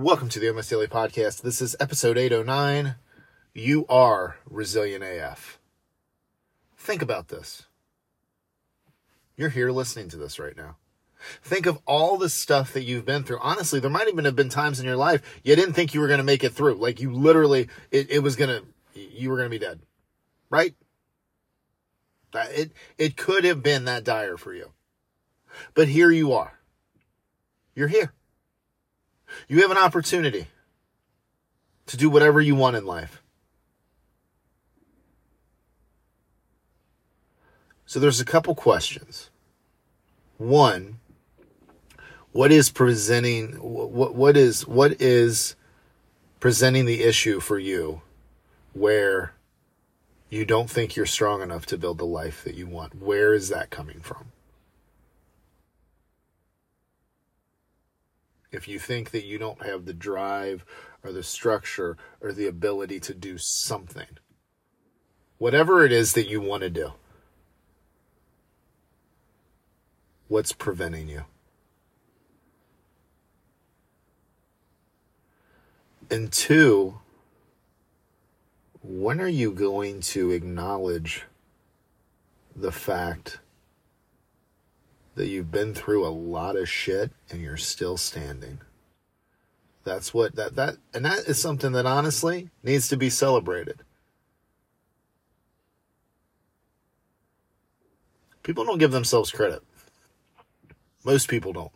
Welcome to the MS Daily Podcast. This is episode 809. You are resilient AF. Think about this. You're here listening to this right now. Think of all the stuff that you've been through. Honestly, there might even have been times in your life you didn't think you were going to make it through. Like you literally, it, it was going to, you were going to be dead. Right? It, it could have been that dire for you. But here you are. You're here. You have an opportunity to do whatever you want in life. So there's a couple questions. One, what is presenting what what is what is presenting the issue for you where you don't think you're strong enough to build the life that you want? Where is that coming from? If you think that you don't have the drive or the structure or the ability to do something, whatever it is that you want to do, what's preventing you? And two, when are you going to acknowledge the fact that you've been through a lot of shit and you're still standing. That's what that that and that is something that honestly needs to be celebrated. People don't give themselves credit. Most people don't.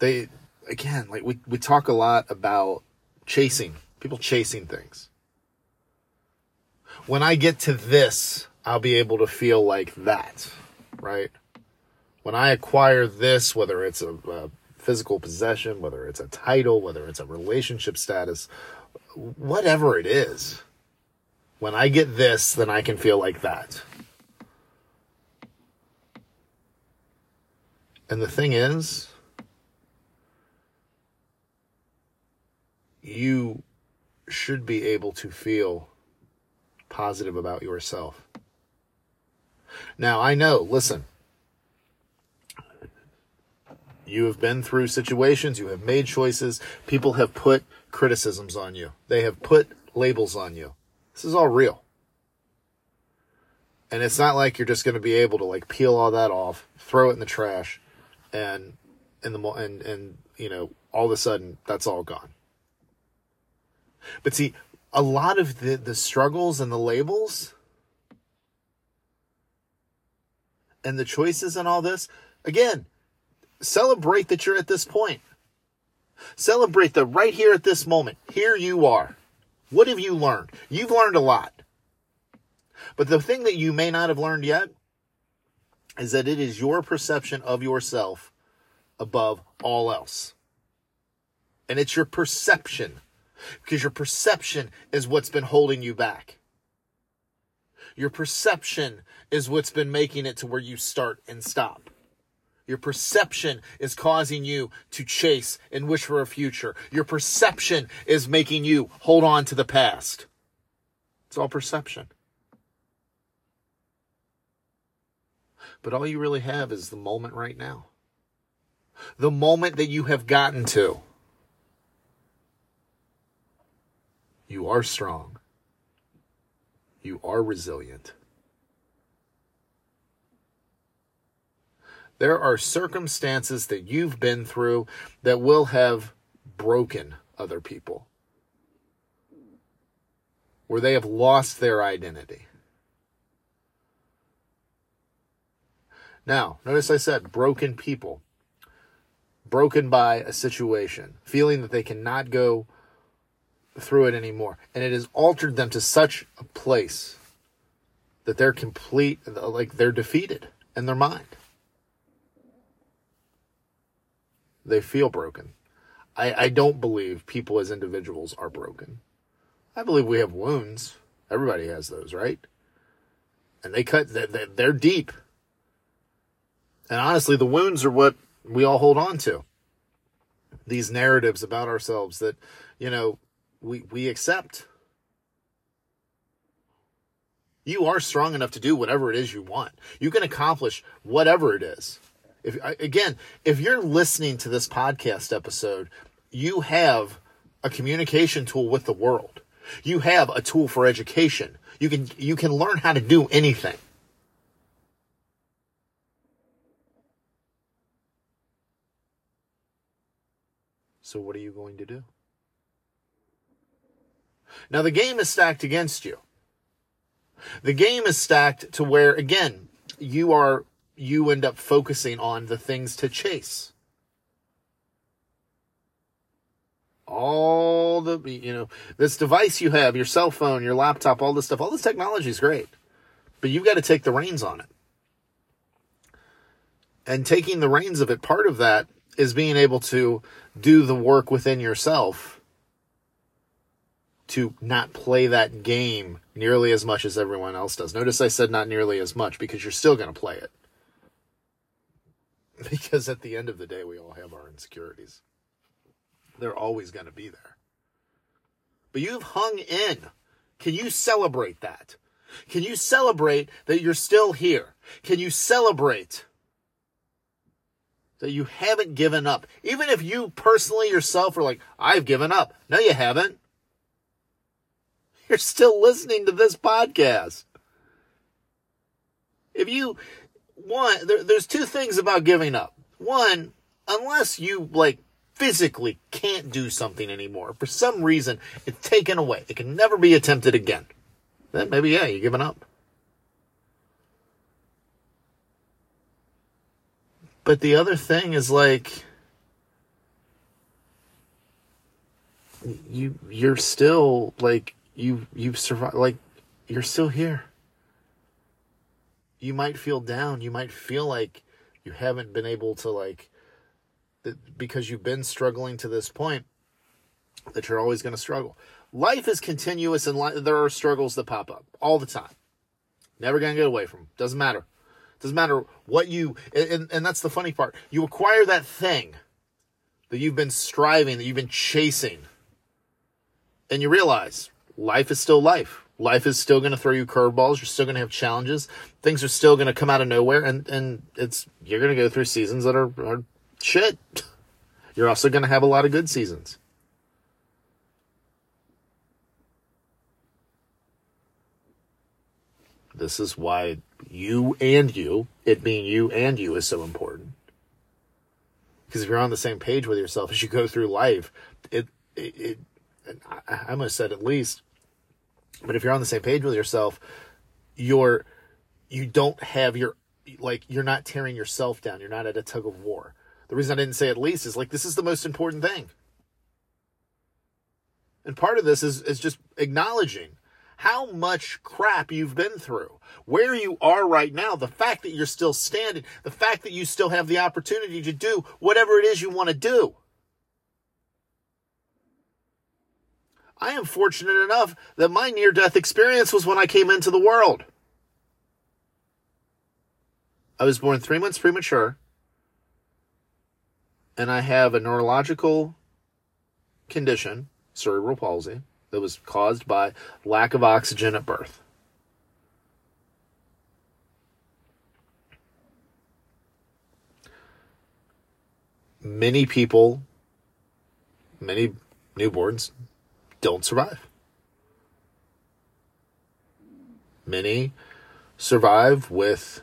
They again, like we we talk a lot about chasing, people chasing things. When I get to this, I'll be able to feel like that, right? When I acquire this, whether it's a, a physical possession, whether it's a title, whether it's a relationship status, whatever it is, when I get this, then I can feel like that. And the thing is, you should be able to feel positive about yourself. Now, I know, listen, you have been through situations, you have made choices, people have put criticisms on you, they have put labels on you. This is all real. And it's not like you're just going to be able to like peel all that off, throw it in the trash, and in the and and you know all of a sudden that's all gone. But see, a lot of the the struggles and the labels and the choices and all this, again, Celebrate that you're at this point. Celebrate that right here at this moment. Here you are. What have you learned? You've learned a lot. But the thing that you may not have learned yet is that it is your perception of yourself above all else. And it's your perception because your perception is what's been holding you back. Your perception is what's been making it to where you start and stop. Your perception is causing you to chase and wish for a future. Your perception is making you hold on to the past. It's all perception. But all you really have is the moment right now. The moment that you have gotten to. You are strong. You are resilient. There are circumstances that you've been through that will have broken other people, where they have lost their identity. Now, notice I said broken people, broken by a situation, feeling that they cannot go through it anymore. And it has altered them to such a place that they're complete, like they're defeated in their mind. They feel broken. I, I don't believe people as individuals are broken. I believe we have wounds. Everybody has those, right? And they cut, they're deep. And honestly, the wounds are what we all hold on to. These narratives about ourselves that, you know, we, we accept. You are strong enough to do whatever it is you want. You can accomplish whatever it is. If again, if you're listening to this podcast episode, you have a communication tool with the world. You have a tool for education. You can you can learn how to do anything. So what are you going to do? Now the game is stacked against you. The game is stacked to where again, you are you end up focusing on the things to chase. All the you know, this device you have, your cell phone, your laptop, all this stuff, all this technology is great. But you've got to take the reins on it. And taking the reins of it, part of that is being able to do the work within yourself to not play that game nearly as much as everyone else does. Notice I said not nearly as much because you're still going to play it. Because at the end of the day, we all have our insecurities. They're always going to be there. But you've hung in. Can you celebrate that? Can you celebrate that you're still here? Can you celebrate that you haven't given up. Even if you personally yourself are like, I've given up. No, you haven't. You're still listening to this podcast. If you, one, there, there's two things about giving up. One, unless you like physically can't do something anymore, for some reason, it's taken away. It can never be attempted again. Then maybe, yeah, you're giving up. But the other thing is like you you're still like you you've survived like you're still here. You might feel down, you might feel like you haven't been able to like because you've been struggling to this point that you're always going to struggle. Life is continuous and li- there are struggles that pop up all the time. Never going to get away from them. Doesn't matter. Doesn't matter what you, and, and that's the funny part. You acquire that thing that you've been striving, that you've been chasing, and you realize life is still life. Life is still going to throw you curveballs. You're still going to have challenges. Things are still going to come out of nowhere, and and it's you're going to go through seasons that are, are shit. You're also going to have a lot of good seasons. This is why you and you, it being you and you, is so important. Because if you're on the same page with yourself as you go through life, it, it, it I, must said at least, but if you're on the same page with yourself, you're, you don't have your, like, you're not tearing yourself down. You're not at a tug of war. The reason I didn't say at least is like, this is the most important thing. And part of this is, is just acknowledging how much crap you've been through, where you are right now, the fact that you're still standing, the fact that you still have the opportunity to do whatever it is you want to do. I am fortunate enough that my near death experience was when I came into the world. I was born three months premature, and I have a neurological condition, cerebral palsy that was caused by lack of oxygen at birth. Many people, many newborns don't survive. Many survive with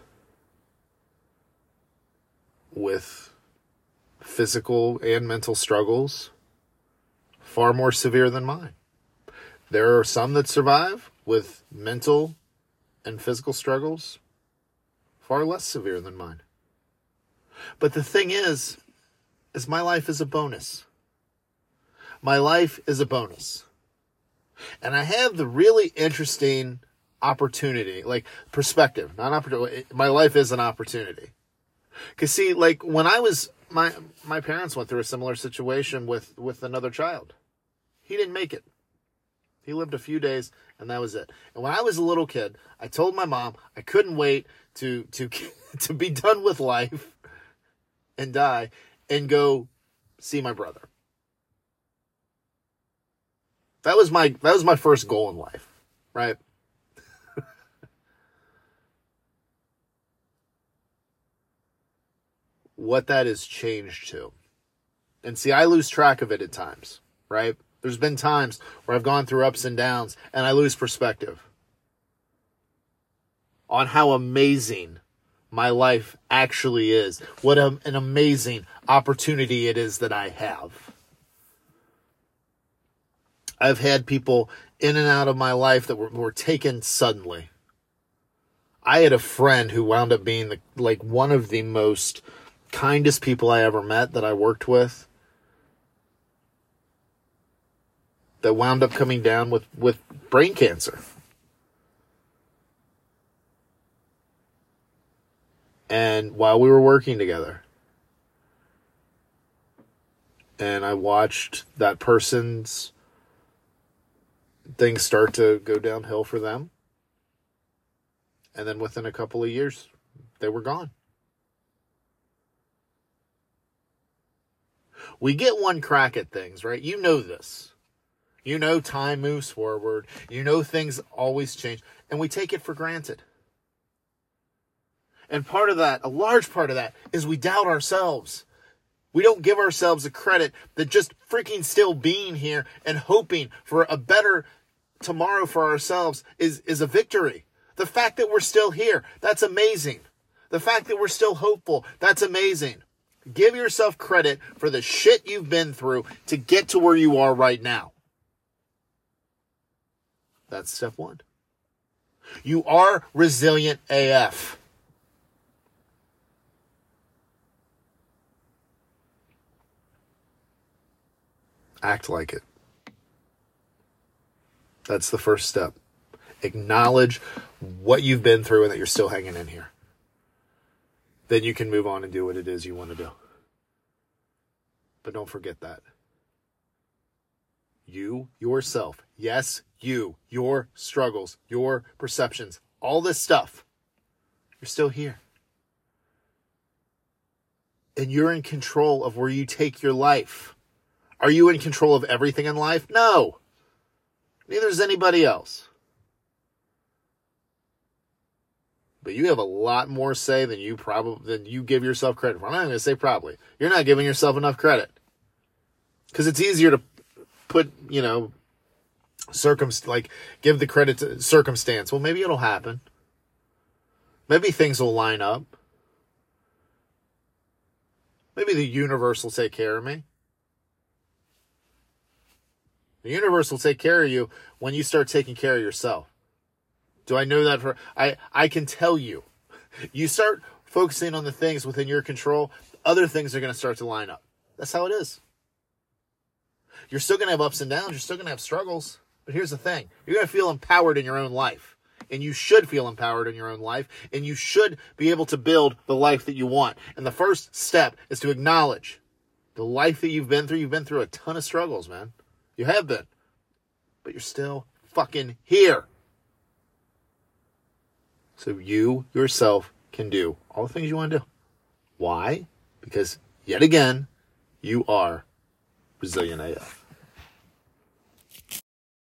with physical and mental struggles far more severe than mine. There are some that survive with mental and physical struggles far less severe than mine. But the thing is, is my life is a bonus. My life is a bonus. And I have the really interesting opportunity, like perspective, not opportunity. My life is an opportunity. Cause see, like when I was, my, my parents went through a similar situation with, with another child. He didn't make it. He lived a few days and that was it. And when I was a little kid, I told my mom I couldn't wait to to to be done with life and die and go see my brother. That was my that was my first goal in life, right? what that has changed to And see, I lose track of it at times, right? There's been times where I've gone through ups and downs and I lose perspective on how amazing my life actually is. What a, an amazing opportunity it is that I have. I've had people in and out of my life that were, were taken suddenly. I had a friend who wound up being the, like one of the most kindest people I ever met that I worked with. That wound up coming down with, with brain cancer. And while we were working together, and I watched that person's things start to go downhill for them. And then within a couple of years, they were gone. We get one crack at things, right? You know this. You know time moves forward. You know things always change. And we take it for granted. And part of that, a large part of that, is we doubt ourselves. We don't give ourselves the credit that just freaking still being here and hoping for a better tomorrow for ourselves is, is a victory. The fact that we're still here, that's amazing. The fact that we're still hopeful, that's amazing. Give yourself credit for the shit you've been through to get to where you are right now. That's step one. You are resilient AF. Act like it. That's the first step. Acknowledge what you've been through and that you're still hanging in here. Then you can move on and do what it is you want to do. But don't forget that. You, yourself, yes, you, your struggles, your perceptions, all this stuff, you're still here. And you're in control of where you take your life. Are you in control of everything in life? No. Neither is anybody else. But you have a lot more say than you probably than you give yourself credit for. I'm not going to say probably. You're not giving yourself enough credit because it's easier to put you know circum like give the credit to circumstance. Well, maybe it'll happen. Maybe things will line up. Maybe the universe will take care of me. The universe will take care of you when you start taking care of yourself. Do I know that for I I can tell you. You start focusing on the things within your control, other things are going to start to line up. That's how it is. You're still going to have ups and downs, you're still going to have struggles, but here's the thing. You're going to feel empowered in your own life. And you should feel empowered in your own life, and you should be able to build the life that you want. And the first step is to acknowledge the life that you've been through. You've been through a ton of struggles, man. You have been. But you're still fucking here. So you yourself can do all the things you want to do. Why? Because yet again, you are resilient AF.